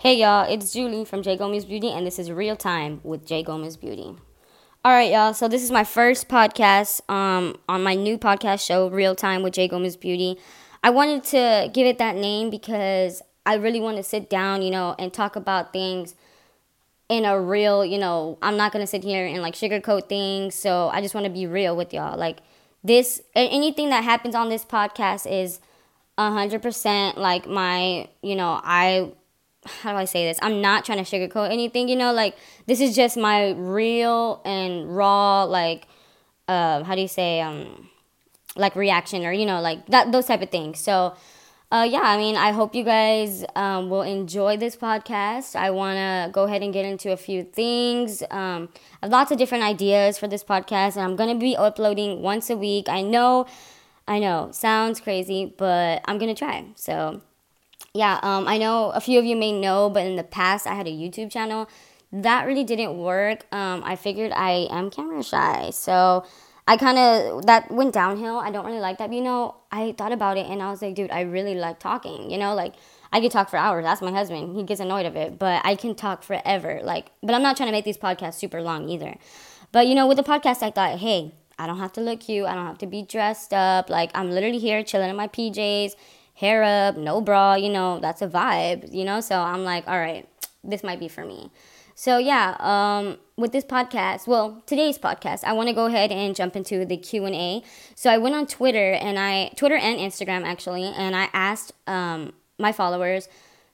Hey y'all, it's Julie from J Gomez Beauty, and this is Real Time with J Gomez Beauty. All right, y'all. So this is my first podcast um, on my new podcast show, Real Time with J Gomez Beauty. I wanted to give it that name because I really want to sit down, you know, and talk about things in a real, you know, I'm not gonna sit here and like sugarcoat things. So I just want to be real with y'all. Like this, anything that happens on this podcast is hundred percent like my, you know, I how do I say this? I'm not trying to sugarcoat anything, you know, like this is just my real and raw like uh how do you say um like reaction or you know like that those type of things. So uh, yeah, I mean, I hope you guys um, will enjoy this podcast. I want to go ahead and get into a few things. Um, I have lots of different ideas for this podcast, and I'm going to be uploading once a week. I know, I know, sounds crazy, but I'm going to try. So yeah, um, I know a few of you may know, but in the past I had a YouTube channel. That really didn't work. Um, I figured I am camera shy, so I kind of that went downhill. I don't really like that. But, you know, I thought about it and I was like, dude, I really like talking. You know, like I could talk for hours. That's my husband. He gets annoyed of it, but I can talk forever. Like, but I'm not trying to make these podcasts super long either. But you know, with the podcast, I thought, hey, I don't have to look cute. I don't have to be dressed up. Like I'm literally here chilling in my PJs hair up, no bra, you know, that's a vibe, you know? So I'm like, all right, this might be for me. So yeah, um, with this podcast, well, today's podcast, I want to go ahead and jump into the Q and A. So I went on Twitter and I Twitter and Instagram actually, and I asked um, my followers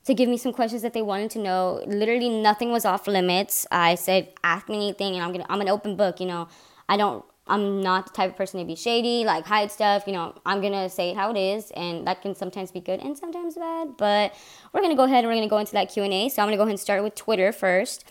to give me some questions that they wanted to know. Literally, nothing was off limits. I said, ask me anything, and I'm gonna I'm an open book. You know, I don't I'm not the type of person to be shady, like hide stuff. You know, I'm gonna say how it is, and that can sometimes be good and sometimes bad. But we're gonna go ahead and we're gonna go into that Q and A. So I'm gonna go ahead and start with Twitter first.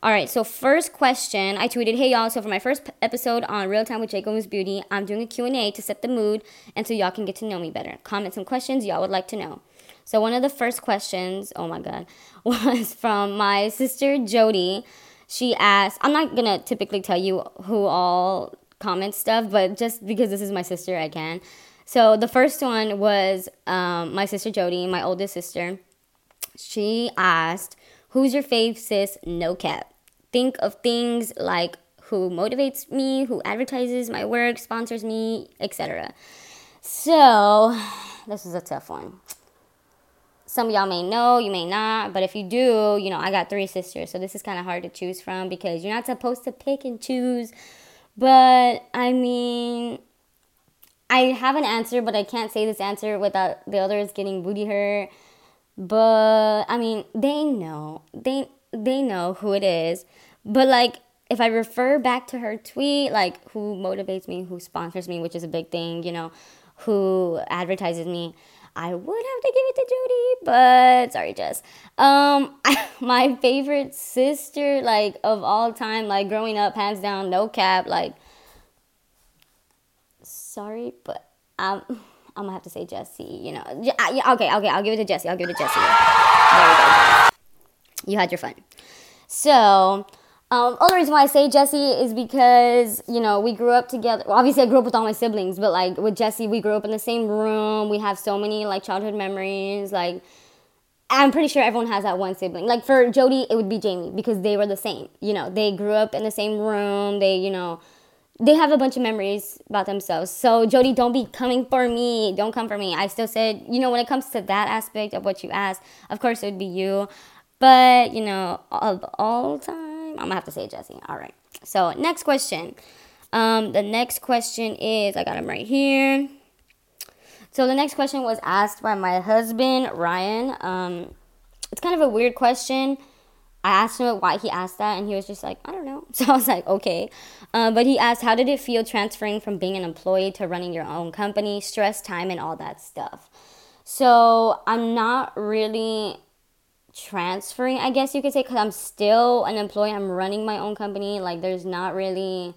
All right, so first question, I tweeted, "Hey y'all, so for my first episode on Real Time with J Gomez Beauty, I'm doing a Q&A to set the mood and so y'all can get to know me better. Comment some questions y'all would like to know." So one of the first questions, oh my god, was from my sister Jody. She asked, I'm not going to typically tell you who all comment stuff, but just because this is my sister, I can. So the first one was um, my sister Jody, my oldest sister. She asked, "Who's your fave sis? No cap. Think of things like who motivates me, who advertises my work, sponsors me, etc." So this is a tough one. Some of y'all may know, you may not, but if you do, you know, I got three sisters, so this is kind of hard to choose from because you're not supposed to pick and choose but I mean, I have an answer, but I can't say this answer without the others getting booty hurt. But I mean, they know. They they know who it is. But like if I refer back to her tweet, like who motivates me, who sponsors me, which is a big thing, you know, who advertises me, I would have to give it to Jody, but sorry, Jess. Um, my favorite sister, like of all time, like growing up, hands down, no cap. Like, sorry, but um, I'm gonna have to say Jesse. You know, yeah, okay, okay, I'll give it to Jesse. I'll give it to Jesse. You. You had your fun. So, um, only reason why I say Jesse is because you know we grew up together. Well, obviously, I grew up with all my siblings, but like with Jesse, we grew up in the same room. We have so many like childhood memories. Like, I'm pretty sure everyone has that one sibling. Like for Jody, it would be Jamie because they were the same. You know, they grew up in the same room. They, you know, they have a bunch of memories about themselves. So Jody, don't be coming for me. Don't come for me. I still said, you know, when it comes to that aspect of what you asked, of course it would be you. But you know, of all time I'm gonna have to say Jesse. All right. So next question. Um, the next question is I got him right here. So the next question was asked by my husband Ryan. Um, it's kind of a weird question. I asked him why he asked that, and he was just like, I don't know. So I was like, okay. Uh, but he asked, how did it feel transferring from being an employee to running your own company, stress, time, and all that stuff? So I'm not really transferring, I guess you could say, because I'm still an employee. I'm running my own company. Like, there's not really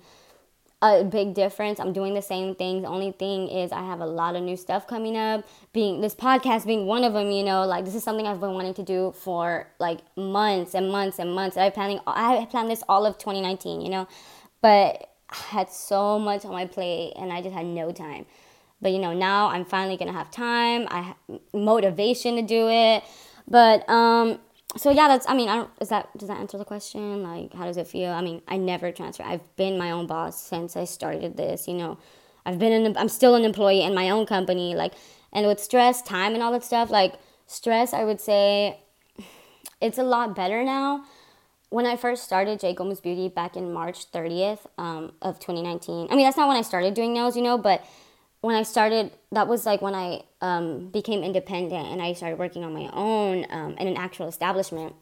a big difference. I'm doing the same things. The only thing is I have a lot of new stuff coming up. Being this podcast being one of them, you know, like this is something I've been wanting to do for like months and months and months. I planning I planned this all of 2019, you know, but I had so much on my plate and I just had no time. But you know, now I'm finally gonna have time. I have motivation to do it. But um, so yeah, that's. I mean, I don't. Is that does that answer the question? Like, how does it feel? I mean, I never transfer. I've been my own boss since I started this. You know, I've been in. I'm still an employee in my own company. Like, and with stress, time, and all that stuff. Like stress, I would say, it's a lot better now. When I first started J Gomez Beauty back in March 30th um, of 2019. I mean, that's not when I started doing nails, you know, but when I started, that was like when I um, became independent and I started working on my own um, in an actual establishment.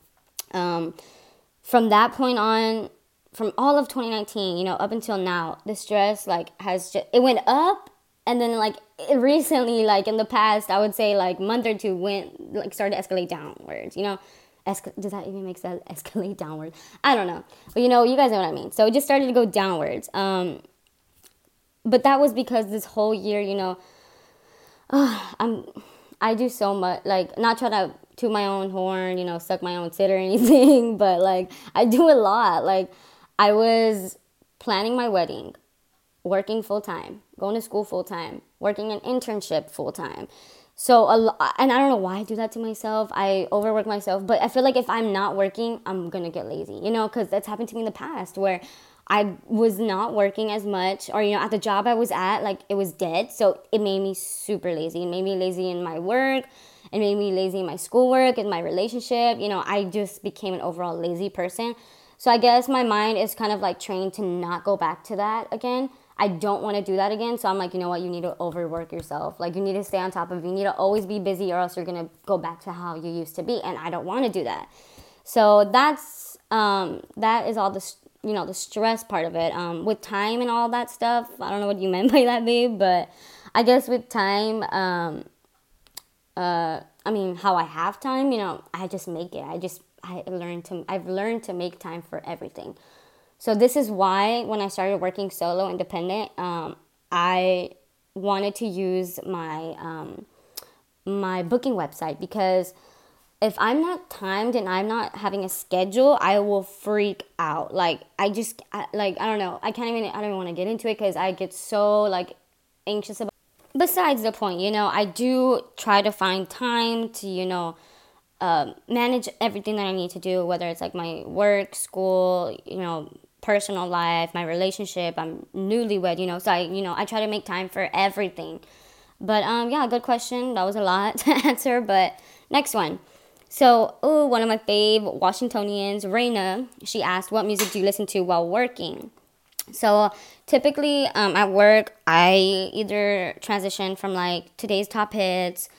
Um, from that point on, from all of 2019, you know, up until now, the stress like has just it went up, and then like recently, like in the past, I would say like month or two went like started to escalate downwards. You know, Escal- does that even make sense? Escalate downwards? I don't know, but you know, you guys know what I mean. So it just started to go downwards. Um, but that was because this whole year, you know, uh, I'm I do so much like not try to toot my own horn, you know, suck my own tit or anything, but like I do a lot. Like I was planning my wedding, working full time, going to school full time, working an internship full time. So a lot, and I don't know why I do that to myself. I overwork myself, but I feel like if I'm not working, I'm gonna get lazy, you know, because that's happened to me in the past where I was not working as much, or you know, at the job I was at, like it was dead. So it made me super lazy. It made me lazy in my work. It made me lazy in my schoolwork, in my relationship. You know, I just became an overall lazy person. So I guess my mind is kind of like trained to not go back to that again. I don't want to do that again. So I'm like, you know what? You need to overwork yourself. Like you need to stay on top of. You need to always be busy, or else you're gonna go back to how you used to be. And I don't want to do that. So that's um, that is all the you know the stress part of it. Um, with time and all that stuff i don't know what you meant by that babe but i guess with time um, uh, i mean how i have time you know i just make it. I just i learned to i've learned to make time for everything. So this is why when i started working solo independent um, i wanted to use my um, my booking website because if I'm not timed and I'm not having a schedule, I will freak out. Like I just I, like I don't know. I can't even I don't even want to get into it because I get so like anxious about. Besides the point, you know, I do try to find time to you know uh, manage everything that I need to do, whether it's like my work, school, you know, personal life, my relationship. I'm newlywed, you know, so I you know I try to make time for everything. But um, yeah, good question. That was a lot to answer, but next one. So, oh, one of my fave Washingtonians, Reina, she asked, "What music do you listen to while working?" So typically um, at work, I either transition from like today's top hits,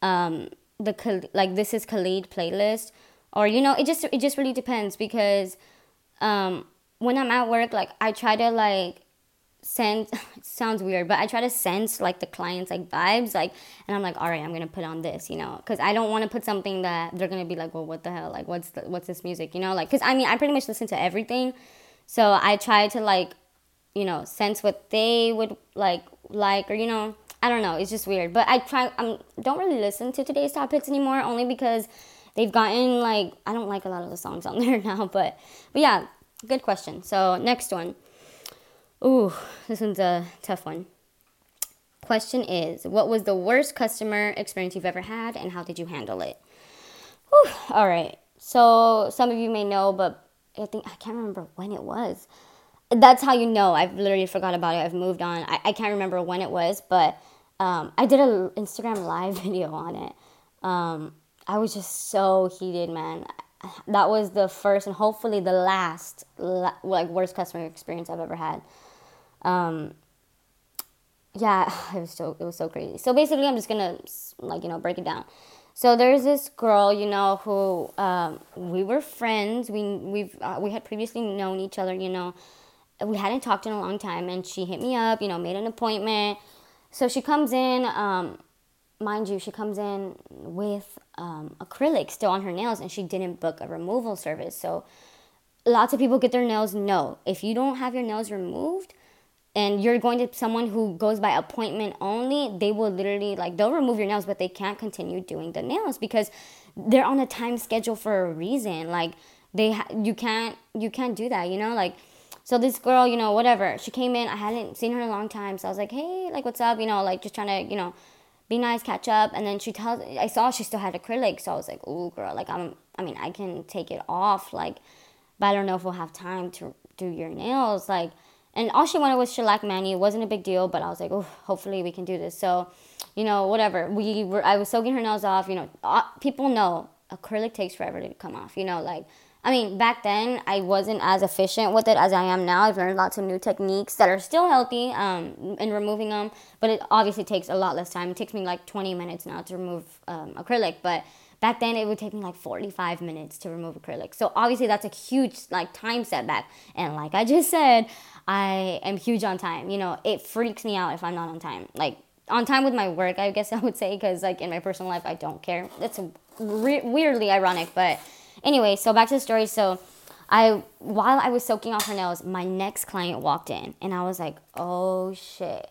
um, the like this is Khalid playlist, or you know, it just it just really depends because um, when I'm at work, like I try to like sense sounds weird but i try to sense like the clients like vibes like and i'm like all right i'm gonna put on this you know because i don't want to put something that they're gonna be like well what the hell? Like what's the, what's this music? You know like because i mean i pretty much listen to everything so i try to like you know sense what they would like like or you know i don't know it's just weird but i try i don't really listen to today's top hits anymore only because they've gotten like i don't like a lot of the songs on there now but but yeah good question. So next one Ooh, this one's a tough one. Question is What was the worst customer experience you've ever had and how did you handle it? Whew, all right. So, some of you may know, but I think I can't remember when it was. That's how you know. I've literally forgot about it. I've moved on. I, I can't remember when it was, but um, I did an Instagram live video on it. Um, I was just so heated, man. That was the first and hopefully the last like worst customer experience I've ever had. Um, yeah, it was so it was so crazy. So basically, I'm just gonna like you know break it down. So there's this girl, you know, who um, we were friends. We we've uh, we had previously known each other, you know. We hadn't talked in a long time, and she hit me up, you know, made an appointment. So she comes in, um, mind you, she comes in with um, acrylic still on her nails, and she didn't book a removal service. So lots of people get their nails. No, if you don't have your nails removed, and you're going to someone who goes by appointment only, they will literally like they'll remove your nails, but they can't continue doing the nails because they're on a time schedule for a reason. Like they ha- you can't you can't do that, you know? Like so this girl, you know, whatever, she came in. I hadn't seen her in a long time, so I was like, hey, like what's up? You know, like just trying to you know be nice, catch up. And then she tells, I saw she still had acrylic, so I was like, oh girl, like I'm, I mean, I can take it off, like, but I don't know if we'll have time to do your nails, like. And all she wanted was shellac mani. It wasn't a big deal, but I was like, oh, hopefully we can do this. So, you know, whatever. We were, I was soaking her nails off. You know, uh, people know acrylic takes forever to come off. You know, like I mean, back then I wasn't as efficient with it as I am now. I've learned lots of new techniques that are still healthy um, in removing them, but it obviously takes a lot less time. It takes me like 20 minutes now to remove um, acrylic, but back then it would take me like 45 minutes to remove acrylic. So obviously that's a huge like time setback. And like I just said, I am huge on time. You know, it freaks me out if I'm not on time. Like on time with my work, I guess I would say, because like in my personal life, I don't care. It's re- weirdly ironic, but Anyway, so back to the story. So I while I was soaking off her nails, my next client walked in and I was like, "Oh shit."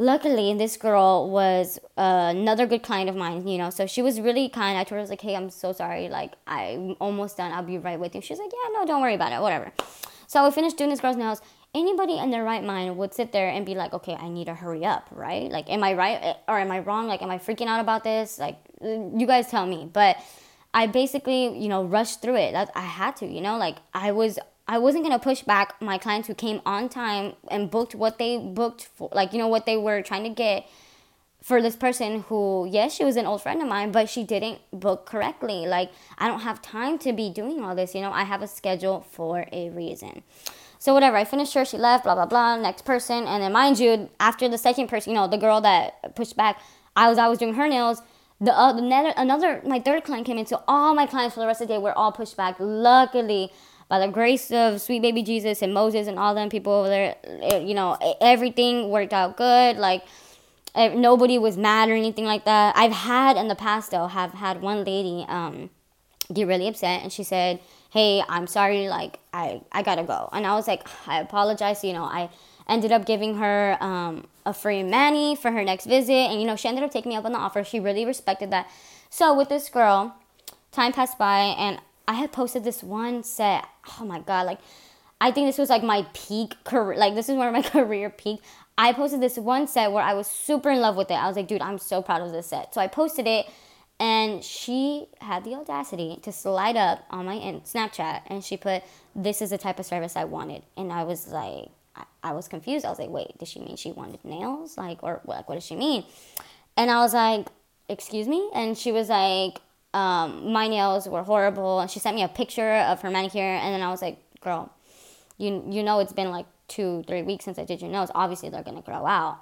Luckily, this girl was uh, another good client of mine, you know, so she was really kind. I told her, I was like, hey, I'm so sorry. Like, I'm almost done. I'll be right with you. She's like, yeah, no, don't worry about it. Whatever. So we finished doing this girl's nails. Anybody in their right mind would sit there and be like, okay, I need to hurry up, right? Like, am I right or am I wrong? Like, am I freaking out about this? Like, you guys tell me. But I basically, you know, rushed through it. That I had to, you know, like I was I wasn't gonna push back my clients who came on time and booked what they booked for, like you know what they were trying to get for this person who, yes, she was an old friend of mine, but she didn't book correctly. Like I don't have time to be doing all this, you know. I have a schedule for a reason. So whatever, I finished her, she left, blah blah blah. Next person, and then mind you, after the second person, you know, the girl that pushed back, I was I was doing her nails the uh, another, another my third client came in so all my clients for the rest of the day were all pushed back luckily by the grace of sweet baby jesus and moses and all them people over there it, you know everything worked out good like it, nobody was mad or anything like that i've had in the past though have had one lady um get really upset and she said hey i'm sorry like i i gotta go and i was like i apologize you know i ended up giving her um, a free mani for her next visit. And, you know, she ended up taking me up on the offer. She really respected that. So with this girl, time passed by and I had posted this one set. Oh my God. Like, I think this was like my peak career. Like, this is where my career peaked. I posted this one set where I was super in love with it. I was like, dude, I'm so proud of this set. So I posted it and she had the audacity to slide up on my Snapchat and she put, This is the type of service I wanted. And I was like, I, was confused. I was like, wait, does she mean she wanted nails? Like, or like, what does she mean? And I was like, excuse me? And she was like, um, my nails were horrible. And she sent me a picture of her manicure. And then I was like, girl, you, you know, it's been like two, three weeks since I did your nails. Obviously, they're going to grow out.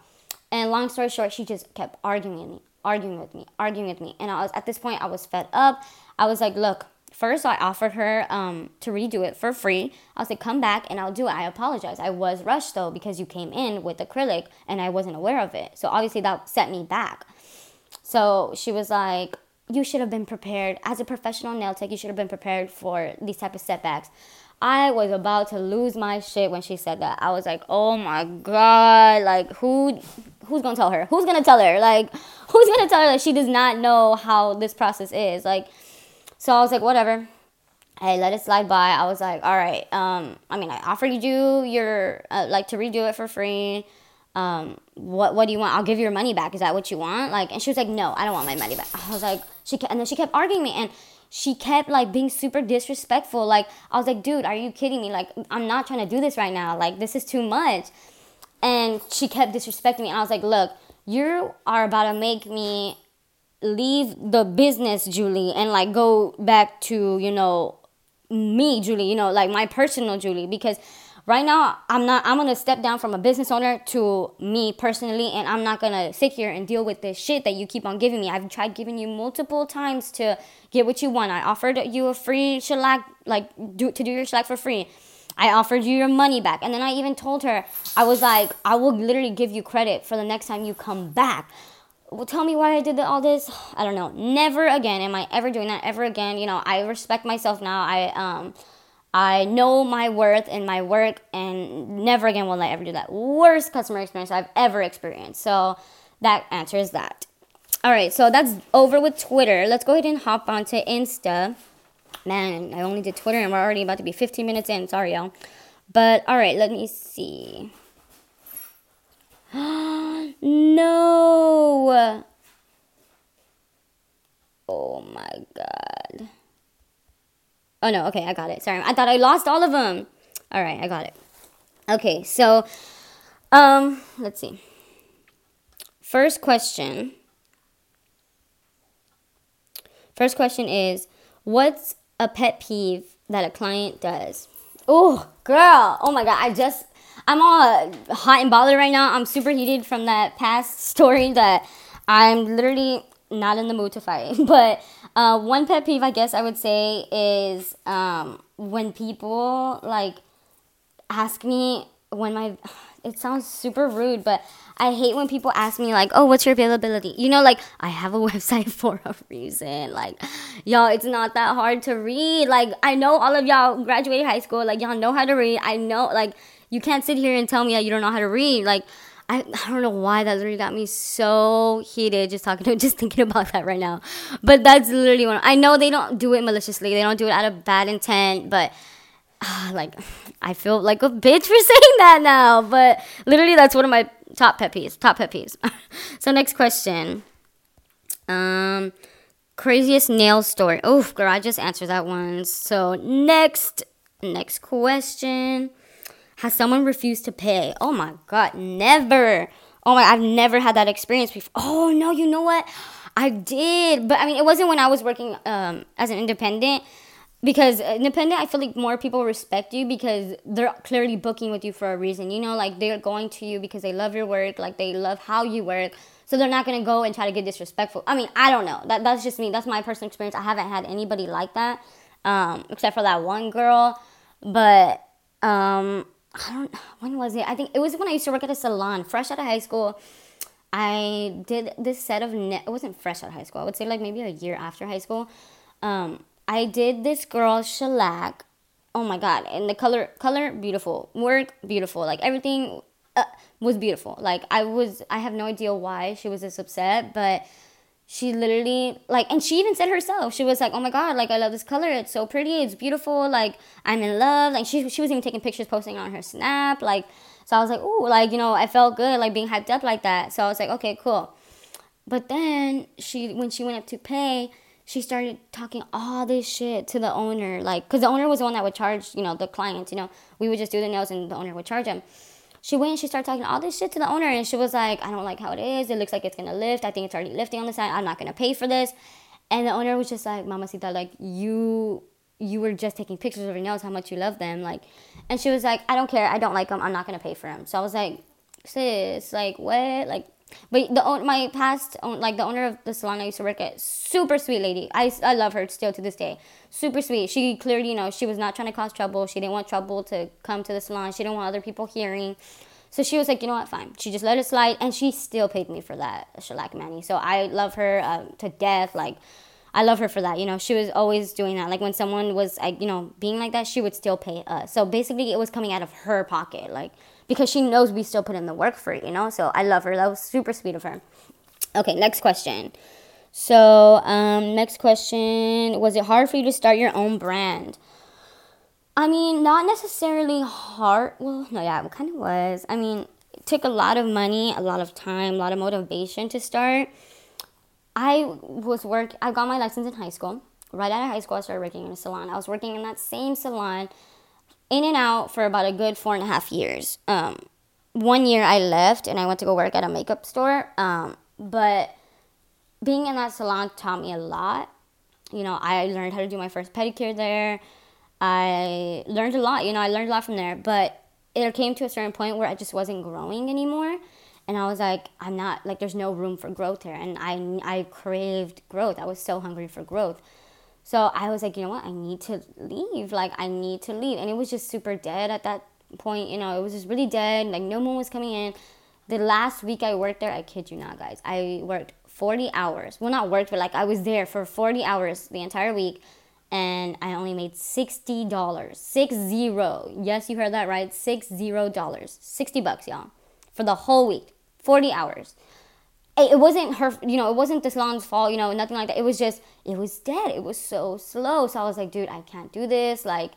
And long story short, she just kept arguing with me, arguing with me, arguing with me. And I was, at this point, I was fed up. I was like, look, First, I offered her um, to redo it for free. I was like, come back and I'll do it. I apologize. I was rushed though because you came in with acrylic and I wasn't aware of it. So obviously that set me back. So she was like, you should have been prepared. As a professional nail tech, you should have been prepared for these type of setbacks. I was about to lose my shit when she said that. I was like, "Oh my god! Like who, who's gonna tell her? Who's gonna tell her? Like who's gonna tell her that she does not know how this process is? Like so I was like, whatever. I let it slide by. I was like, all right. Um, I mean, I offered you your uh, like to redo it for free. Um, what what do you want? I'll give your money back. Is that what you want? Like, and she was like, no, I don't want my money back. I was like, she kept, and then she kept arguing me, and she kept like being super disrespectful. Like, I was like, dude, are you kidding me? Like, I'm not trying to do this right now. Like, this is too much. And she kept disrespecting me, and I was like, look, you are about to make me leave the business Julie and like go back to, you know, me, Julie, you know, like my personal Julie because right now I'm not I'm to step down from a business owner to me personally and I'm not to sit here and deal with this shit that you keep on giving me. I've tried giving you multiple times to get what you want. I offered you a free shellac like do to do your shellac for free. I offered you your money back. And then I even told her, I was like, I will literally give you credit for the next time you come back well, tell me why I did all this. I don't know. Never again am I ever doing that ever again. You know, I respect myself now. I um I know my worth and my work and never again will I ever do that. Worst customer experience I've ever experienced. So that answers that. All right, so that's over with Twitter. Let's go ahead and hop onto Insta. Man, I only did Twitter and we're already about to be 15 minutes in. Sorry, y'all. But all right, let me see. no. Oh my god. Oh no, okay, I got it. Sorry. I thought I lost all of them. All right, I got it. Okay, so um let's see. First question. First question is what's a pet peeve that a client does? Oh, girl. Oh my god, I just I'm all hot and bothered right now. I'm super heated from that past story that I'm literally not in the mood to fight. But uh, one pet peeve, I guess I would say, is um, when people like ask me when my. It sounds super rude, but I hate when people ask me like, "Oh, what's your availability?" You know, like I have a website for a reason. Like, y'all, it's not that hard to read. Like, I know all of y'all graduated high school. Like, y'all know how to read. I know, like, you can't sit here and tell me that you don't know how to read. Like, I, I don't know why that literally got me so heated just talking to just thinking about that right now. But that's literally one. I know they don't do it maliciously. They don't do it out of bad intent, but uh, like I feel like a bitch for saying that now. But literally that's one of my top pet peeves. Top pet peeves. so next question. Um craziest nail story. Oh, girl, I just answered that one. So next next question. Has someone refused to pay? Oh my god, never. Oh my, I've never had that experience before. Oh no, you know what? I did, but I mean, it wasn't when I was working um, as an independent. Because independent, I feel like more people respect you because they're clearly booking with you for a reason. You know, like they're going to you because they love your work, like they love how you work. So they're not gonna go and try to get disrespectful. I mean, I don't know. That that's just me. That's my personal experience. I haven't had anybody like that, um, except for that one girl. But um, I don't when was it? I think it was when I used to work at a salon, fresh out of high school. I did this set of ne- it wasn't fresh out of high school. I would say like maybe a year after high school. Um, I did this girl shellac. Oh my god! And the color, color, beautiful. Work, beautiful. Like everything uh, was beautiful. Like I was, I have no idea why she was this upset, but she literally like and she even said herself she was like oh my god like i love this color it's so pretty it's beautiful like i'm in love like she, she was even taking pictures posting on her snap like so i was like oh like you know i felt good like being hyped up like that so i was like okay cool. But then she when she went up to pay she started talking all this shit to the owner like because the owner was the one that would charge you know the clients you know we would just do the nails and the owner would charge them she went and she started talking all this shit to the owner and she was like i don't like how it is. It looks like it's gonna lift. I think it's already lifting on the side. I'm not gonna pay for this. And the owner was just like mamacita like you you were just taking pictures of your nails how much you love them like. And she was like i don't care. I don't like them i'm not gonna pay for them so i was like sis like what? Like but the my past like the owner of the salon I used to work at, super sweet lady. I, I love her still to this day. Super sweet. She clearly, you know, she was not trying to cause trouble. She didn't want trouble to come to the salon. She didn't want other people hearing. So she was like, you know what, fine. She just let it slide, and she still paid me for that shellac mani. So I love her uh, to death. Like, I love her for that. You know, she was always doing that. Like when someone was, like, you know, being like that, she would still pay us. So basically, it was coming out of her pocket. Like because she knows we still put in the work for it, you know? So I love her. That was super sweet of her. Okay, next question. So, um, next question Was it hard for you to start your own brand? I mean, not necessarily hard. Well, no, yeah, it kind of was. I mean, it took a lot of money, a lot of time, a lot of motivation to start. I was work. I got my license in high school. Right out of high school, I started working in a salon. I was working in that same salon in and out for about a good four and a half years. Um, one year I left and I went to go work at a makeup store. Um, but being in that salon taught me a lot. You know, I learned how to do my first pedicure there. I learned a lot. You know, I learned a lot from there. But it came to a certain point where I just wasn't growing anymore. And I was like, I'm not, like, there's no room for growth here. And I, I craved growth. I was so hungry for growth. So I was like, you know what? I need to leave. Like, I need to leave. And it was just super dead at that point. You know, it was just really dead. Like, no one was coming in. The last week I worked there, I kid you not, guys, I worked 40 hours. Well, not worked, but like I was there for 40 hours the entire week. And I only made $60. Six zero. Yes, you heard that right. Six zero dollars. 60 bucks, y'all. For the whole week. 40 hours it wasn't her you know it wasn't the salon's fault you know nothing like that it was just it was dead it was so slow so i was like dude i can't do this like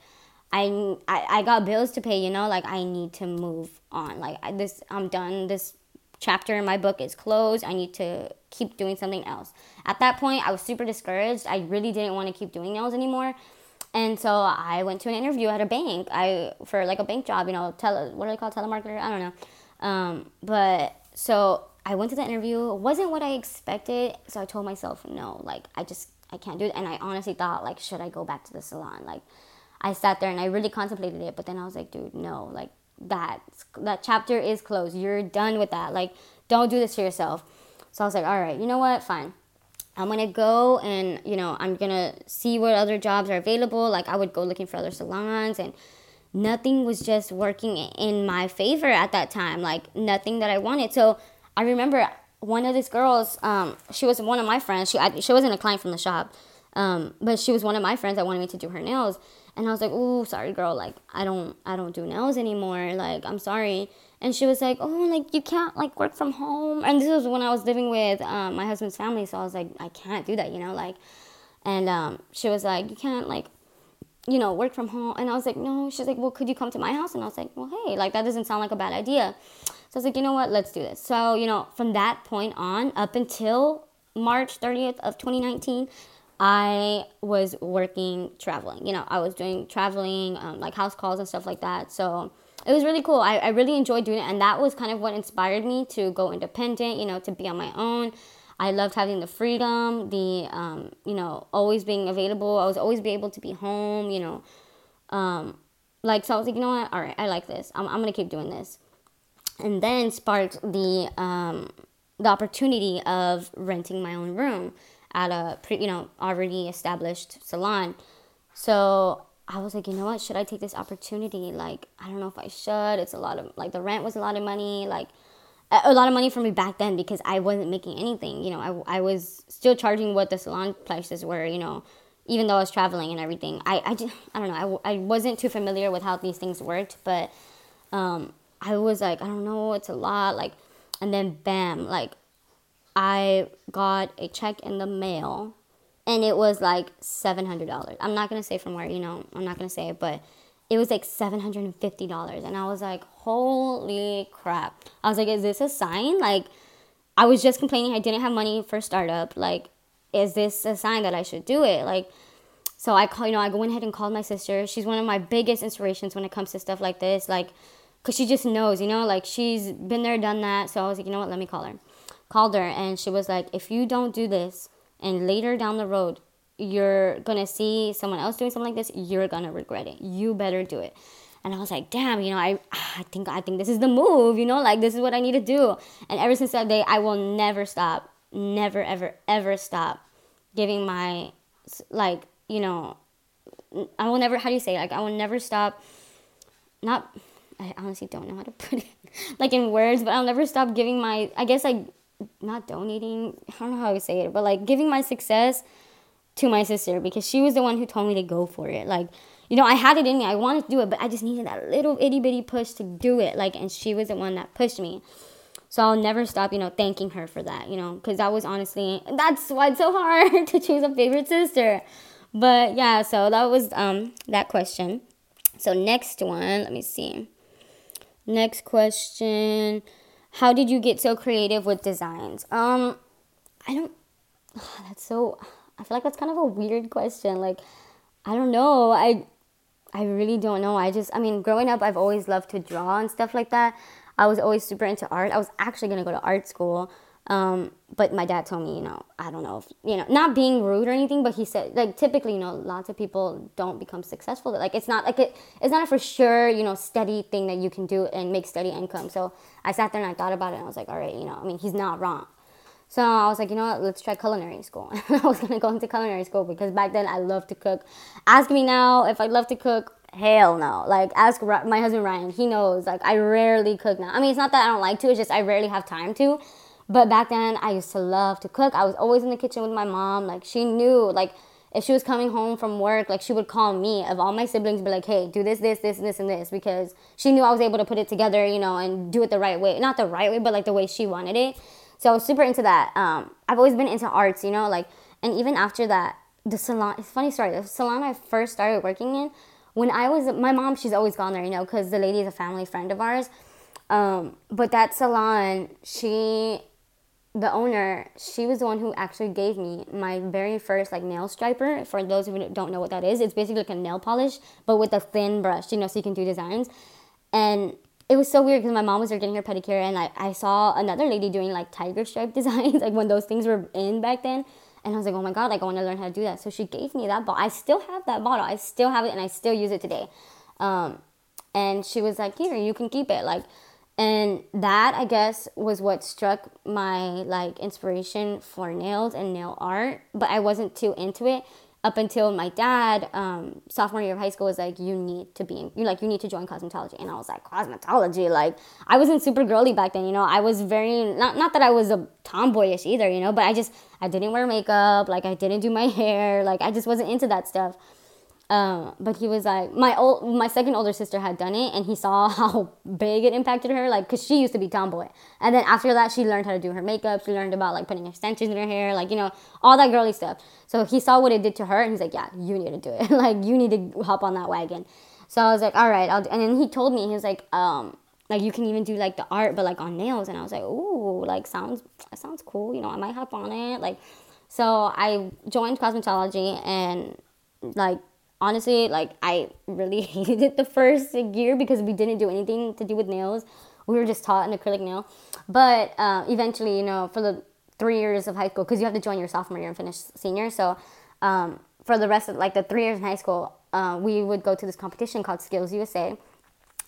i i, I got bills to pay you know like i need to move on like I, this i'm done this chapter in my book is closed. I need to keep doing something else. At that point, I was super discouraged. I really didn't want to keep doing nails anymore. And so I went to an interview at a bank. I for like a bank job, you know, tele what do they call telemarketer? I don't know. Um, but so I went to the interview. It wasn't what I expected. So I told myself no. Like I just I can't do it. And I honestly thought like should I go back to the salon? Like I sat there and I really contemplated it. But then I was like, dude, no. Like that that chapter is closed. You're done with that. Like don't do this to yourself. So I was like, all right, you know what? Fine. I'm gonna go and you know I'm gonna see what other jobs are available. Like I would go looking for other salons and nothing was just working in my favor at that time. Like nothing that I wanted. So I remember one of these girls. Um, she was one of my friends. She I, she wasn't a client from the shop, um, but she was one of my friends that wanted me to do her nails. And I was like, "Oh, sorry, girl. Like I don't I don't do nails anymore. Like I'm sorry." and she was like, "Oh, like you can't like work from home." And this was when I was living with um, my husband's family, so I was like, "I can't do that," you know, like. And um, she was like, "You can't like, you know, work from home." And I was like, "No." She's like, "Well, could you come to my house?" And I was like, "Well, hey, like that doesn't sound like a bad idea." So I was like, "You know what? Let's do this." So you know, from that point on, up until March 30th of 2019, I was working traveling. You know, I was doing traveling, um, like house calls and stuff like that. So it was really cool. I, I really enjoyed doing it, and that was kind of what inspired me to go independent. You know, to be on my own. I loved having the freedom, the um, you know, always being available. I was always be able to be home. You know, um, like so. I was like, you know what? All right, I like this. I'm I'm gonna keep doing this, and then sparked the um, the opportunity of renting my own room at a pre, you know already established salon. So I was like, you know what? Should I take this opportunity? Like, I don't know if I should. It's a lot of like the rent was a lot of money. Like, a lot of money for me back then because I wasn't making anything. You know, I, I was still charging what the salon prices were. You know, even though I was traveling and everything. I I just I don't know. I, I wasn't too familiar with how these things worked, but um, I was like, I don't know. It's a lot. Like, and then bam, like, I got a check in the mail and it was like $700. I'm not to say from where, you know, I'm not to say it, but it was like $750 and I was like, "Holy crap." I was like, "Is this a sign?" Like I was just complaining I didn't have money for startup. Like is this a sign that I should do it? Like so I call, you know, I go ahead and called my sister. She's one of my biggest inspirations when it comes to stuff like this. Like cuz she just knows, you know, like she's been there, done that. So I was like, "You know what? Let me call her." Called her and she was like, "If you don't do this, and later down the road you're gonna see someone else doing something like this you're gonna regret it you better do it and i was like damn you know i ah, i think i think this is the move you know like this is what i need to do and ever since that day i will never stop never ever ever stop giving my like you know i will never how do you say like i will never stop not i honestly don't know how to put it like in words but i'll never stop giving my i guess like not donating, I don't know how I say it, but like giving my success to my sister because she was the one who told me to go for it. Like, you know, I had it in me. I wanted to do it, but I just needed that little itty bitty push to do it. Like, and she was the one that pushed me. So I'll never stop, you know, thanking her for that, you know, because that was honestly, that's why it's so hard to choose a favorite sister. But yeah, so that was um that question. So next one, let me see. Next question how did you get so creative with designs? Um, I don't. That's so. I feel like that's kind of a weird question. Like, I don't know. I, I really don't know. I just. I mean, growing up, I've always loved to draw and stuff like that. I was always super into art. I was actually gonna go to art school. Um, but my dad told me, you know, I don't know if, you know, not being rude or anything, but he said, like, typically, you know, lots of people don't become successful. Like, it's not like it, it's not a for sure, you know, steady thing that you can do and make steady income. So I sat there and I thought about it and I was like, all right, you know, I mean, he's not wrong. So I was like, you know what, let's try culinary school. I was gonna go into culinary school because back then I loved to cook. Ask me now if I love to cook. Hell no. Like, ask my husband Ryan. He knows. Like, I rarely cook now. I mean, it's not that I don't like to. It's just I rarely have time to. But back then, I used to love to cook. I was always in the kitchen with my mom. Like, she knew, like, if she was coming home from work, like, she would call me of all my siblings, be like, hey, do this, this, this, this, and this, because she knew I was able to put it together, you know, and do it the right way. Not the right way, but like the way she wanted it. So I was super into that. Um, I've always been into arts, you know, like, and even after that, the salon, it's funny story, the salon I first started working in, when I was, my mom, she's always gone there, you know, because the lady is a family friend of ours Um, but that salon, she, the owner, she was the one who actually gave me my very first like nail striper. For those who don't know what that is, it's basically like a nail polish, but with a thin brush, you know, so you can do designs. And it was so weird because my mom was there getting her pedicure, and I, I saw another lady doing like tiger stripe designs, like when those things were in back then. And I was like, oh my god, like I want to learn how to do that. So she gave me that bottle. I still have that bottle. I still have it, and I still use it today. Um, and she was like, here, you can keep it. Like, and that I guess was what struck my like inspiration for nails and nail art. But I wasn't too into it up until my dad um, sophomore year of high school was like you need to be in you like you need to join cosmetology. And i was like cosmetology? Like i wasn't super girly back then you know? I was very not, not that i was a tomboyish either you know? But i just i didn't wear makeup like i didn't do my hair like i just wasn't into that stuff um, but he was like my old my second older sister had done it and he saw how big it impacted her like because she used to be tomboy. And then after that she learned how to do her makeup. She learned about like putting extensions in her hair like you know all that girly stuff. So he saw what it did to her and he's like yeah you need to do it. Like you need to hop on that wagon. So i was like all right I'll do. and then he told me he was like um like you can even do like the art but like on nails. And i was like ooh like sounds sounds cool. You know i might hop on it. Like so i joined cosmetology and like honestly, like I really hated it the first year because we didn't do anything to do with nails. We were just taught an acrylic nail. But uh, eventually, you know, for the three years of high school, because you have to join your sophomore year and finish senior. So um, for the rest of like the three years in high school, uh, we would go to this competition called Skills USA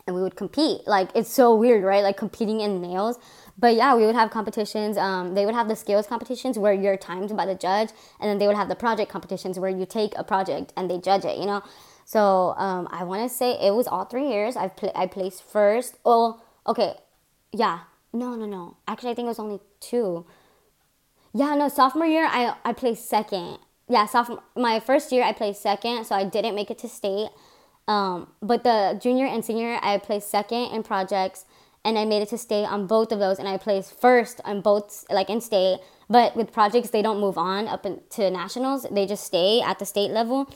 and we would compete. Like it's so weird, right? Like competing in nails. But yeah, we would have competitions. Um, they would have the skills competitions where you're timed by the judge, and then they would have the project competitions where you take a project and they judge it. You know. So um, I want to say it was all three years. I pl- I placed first. Oh, okay, yeah. No, no, no. Actually, I think it was only two. Yeah, no. Sophomore year, I I placed second. Yeah, sophomore. My first year, I placed second, so I didn't make it to state. Um, but the junior and senior, I placed second in projects and I made it to state on both of those and I placed first on both like in state. But with projects, they don't move on up to nationals. They just stay at the state level.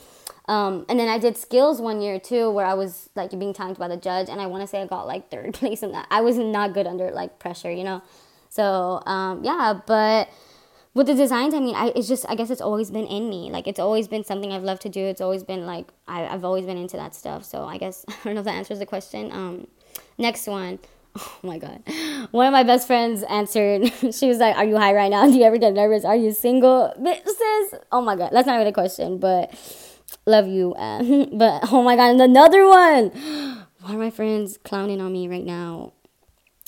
Um, and then I did skills one year too, where I was like being timed by the judge, and I want to say I got like third place in that. I was not good under like pressure, you know. So um, yeah, but with the designs, I mean, I it's just I guess it's always been in me. Like it's always been something I've loved to do. It's always been like I, I've always been into that stuff. So I guess I don't know if that answers the question. Um, next one. Oh my god. One of my best friends answered. she was like, "Are you high right now? Do you ever get nervous? Are you single?" Sis. Oh my god. That's not even a question, but love you. But oh my god, and another one. One of my friends clowning on me right now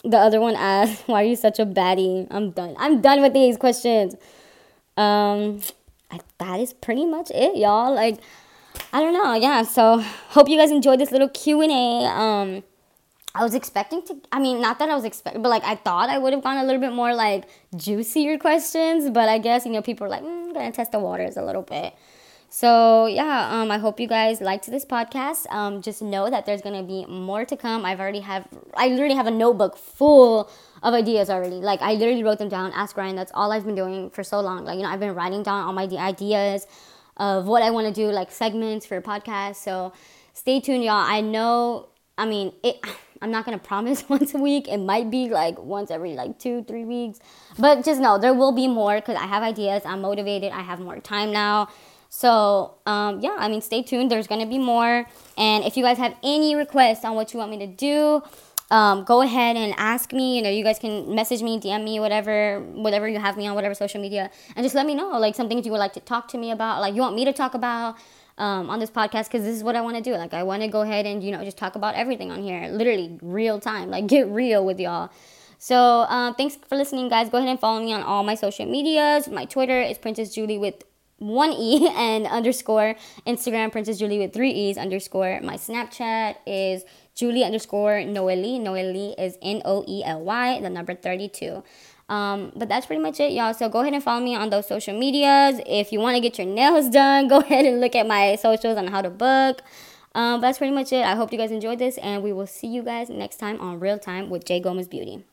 the other one asked, "Why are you such a baddie?" I'm done. I'm done with these questions. Um, I, that is pretty much it, y'all. Like, I don't know. Yeah. So hope you guys enjoyed this little Q and A. Um, I was expecting to. I mean, not that I was expecting, but like I thought I would have gone a little bit more like juicier questions. But I guess you know people are like, mm, I'm gonna test the waters a little bit. So yeah, um, I hope you guys liked this podcast. Um, just know that there's gonna be more to come. I've already have I literally have a notebook full of ideas already. Like I literally wrote them down. Ask Ryan. That's all I've been doing for so long. Like you know, I've been writing down all my ideas of what I want to do, like segments for a podcast. So stay tuned, y'all. I know. I mean, it. I'm not gonna promise once a week. It might be like once every like two, three weeks. But just know there will be more because I have ideas. I'm motivated. I have more time now. So, um, yeah, I mean, stay tuned. There's to be more. And if you guys have any requests on what you want me to do, um, go ahead and ask me. You know, you guys can message me, DM me, whatever, whatever you have me on, whatever social media, and just let me know, like, something you would like to talk to me about, like, you want me to talk about. Um, on this podcast because this is what I want to do. Like, I want to go ahead and, you know, just talk about everything on here, literally real time, like, get real with y'all. So, uh, thanks for listening, guys. Go ahead and follow me on all my social medias. My Twitter is Princess Julie with one E and underscore Instagram Princess Julie with three E's underscore. My Snapchat is Julie underscore Noely. Noely is N O E L Y, the number 32. Um, but that's pretty much it, y'all. So go ahead and follow me on those social medias. If you want to get your nails done, go ahead and look at my socials on how to book. Um, that's pretty much it. I hope you guys enjoyed this, and we will see you guys next time on Real Time with J Gomez Beauty.